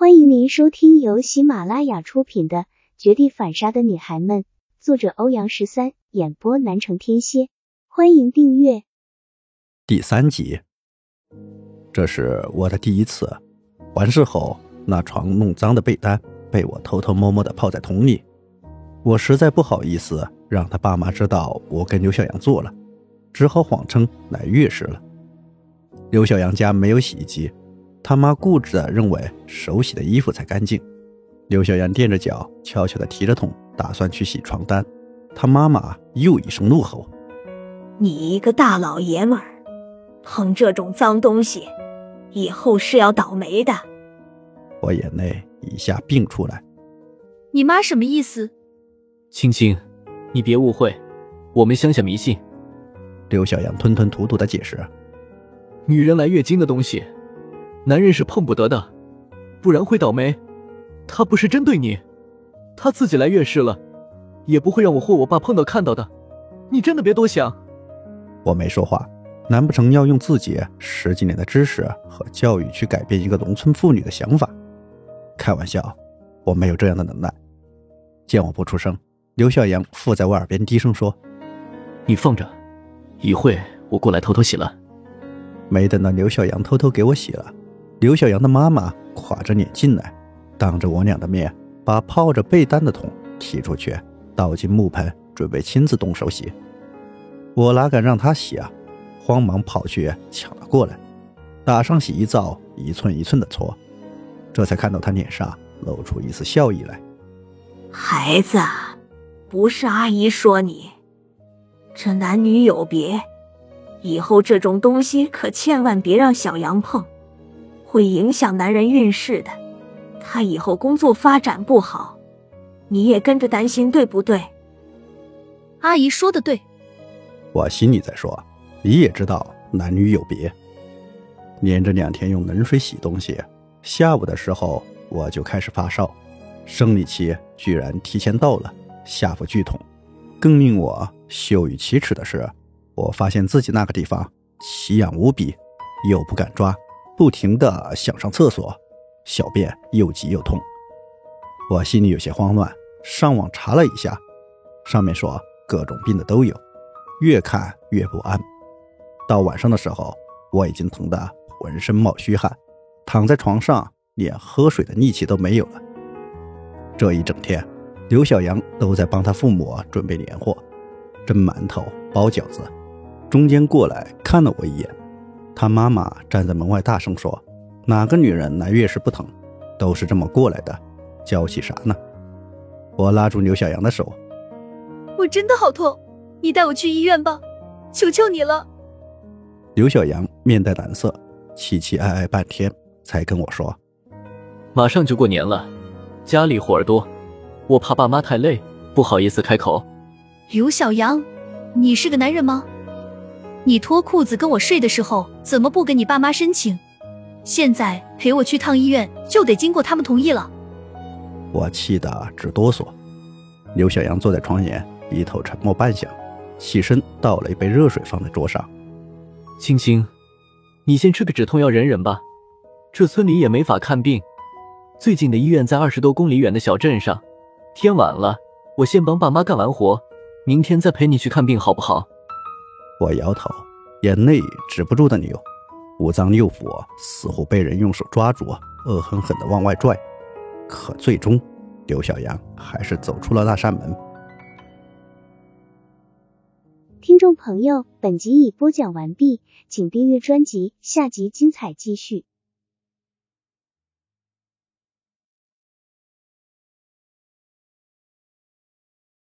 欢迎您收听由喜马拉雅出品的《绝地反杀的女孩们》，作者欧阳十三，演播南城天蝎。欢迎订阅第三集。这是我的第一次。完事后，那床弄脏的被单被我偷偷摸摸的泡在桶里。我实在不好意思让他爸妈知道我跟刘小阳做了，只好谎称来月事了。刘小阳家没有洗衣机。他妈固执的认为手洗的衣服才干净。刘小阳垫着脚，悄悄地提着桶，打算去洗床单。他妈妈又一声怒吼：“你一个大老爷们儿，碰这种脏东西，以后是要倒霉的！”我眼泪一下并出来。你妈什么意思？青青，你别误会，我们乡下迷信。刘小阳吞吞吐吐的解释：“女人来月经的东西。”男人是碰不得的，不然会倒霉。他不是针对你，他自己来月事了，也不会让我或我爸碰到看到的。你真的别多想。我没说话，难不成要用自己十几年的知识和教育去改变一个农村妇女的想法？开玩笑，我没有这样的能耐。见我不出声，刘小阳附在我耳边低声说：“你放着，一会我过来偷偷洗了。”没等到刘小阳偷偷给我洗了。刘小阳的妈妈垮着脸进来，当着我俩的面把泡着被单的桶提出去，倒进木盆，准备亲自动手洗。我哪敢让他洗啊！慌忙跑去抢了过来，打上洗衣皂，一寸一寸的搓，这才看到他脸上露出一丝笑意来。孩子，不是阿姨说你，这男女有别，以后这种东西可千万别让小杨碰。会影响男人运势的，他以后工作发展不好，你也跟着担心，对不对？阿姨说的对，我心里在说，你也知道男女有别。连着两天用冷水洗东西，下午的时候我就开始发烧，生理期居然提前到了，下腹剧痛。更令我羞于启齿的是，我发现自己那个地方奇痒无比，又不敢抓。不停的想上厕所，小便又急又痛，我心里有些慌乱，上网查了一下，上面说各种病的都有，越看越不安。到晚上的时候，我已经疼得浑身冒虚汗，躺在床上连喝水的力气都没有了。这一整天，刘小阳都在帮他父母准备年货，蒸馒头、包饺子，中间过来看了我一眼。他妈妈站在门外大声说：“哪个女人来月事不疼？都是这么过来的，娇气啥呢？”我拉住刘小阳的手：“我真的好痛，你带我去医院吧，求求你了。”刘小阳面带难色，凄凄哀哀半天，才跟我说：“马上就过年了，家里活儿多，我怕爸妈太累，不好意思开口。”刘小阳，你是个男人吗？你脱裤子跟我睡的时候，怎么不跟你爸妈申请？现在陪我去趟医院，就得经过他们同意了。我气得直哆嗦。刘小阳坐在床沿，低头沉默半晌，起身倒了一杯热水放在桌上。青青，你先吃个止痛药忍忍吧。这村里也没法看病，最近的医院在二十多公里远的小镇上。天晚了，我先帮爸妈干完活，明天再陪你去看病，好不好？我摇头，眼泪止不住的流，五脏六腑似乎被人用手抓住，恶狠狠的往外拽。可最终，刘小阳还是走出了那扇门。听众朋友，本集已播讲完毕，请订阅专辑，下集精彩继续。